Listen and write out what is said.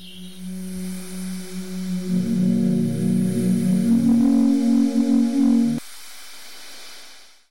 mm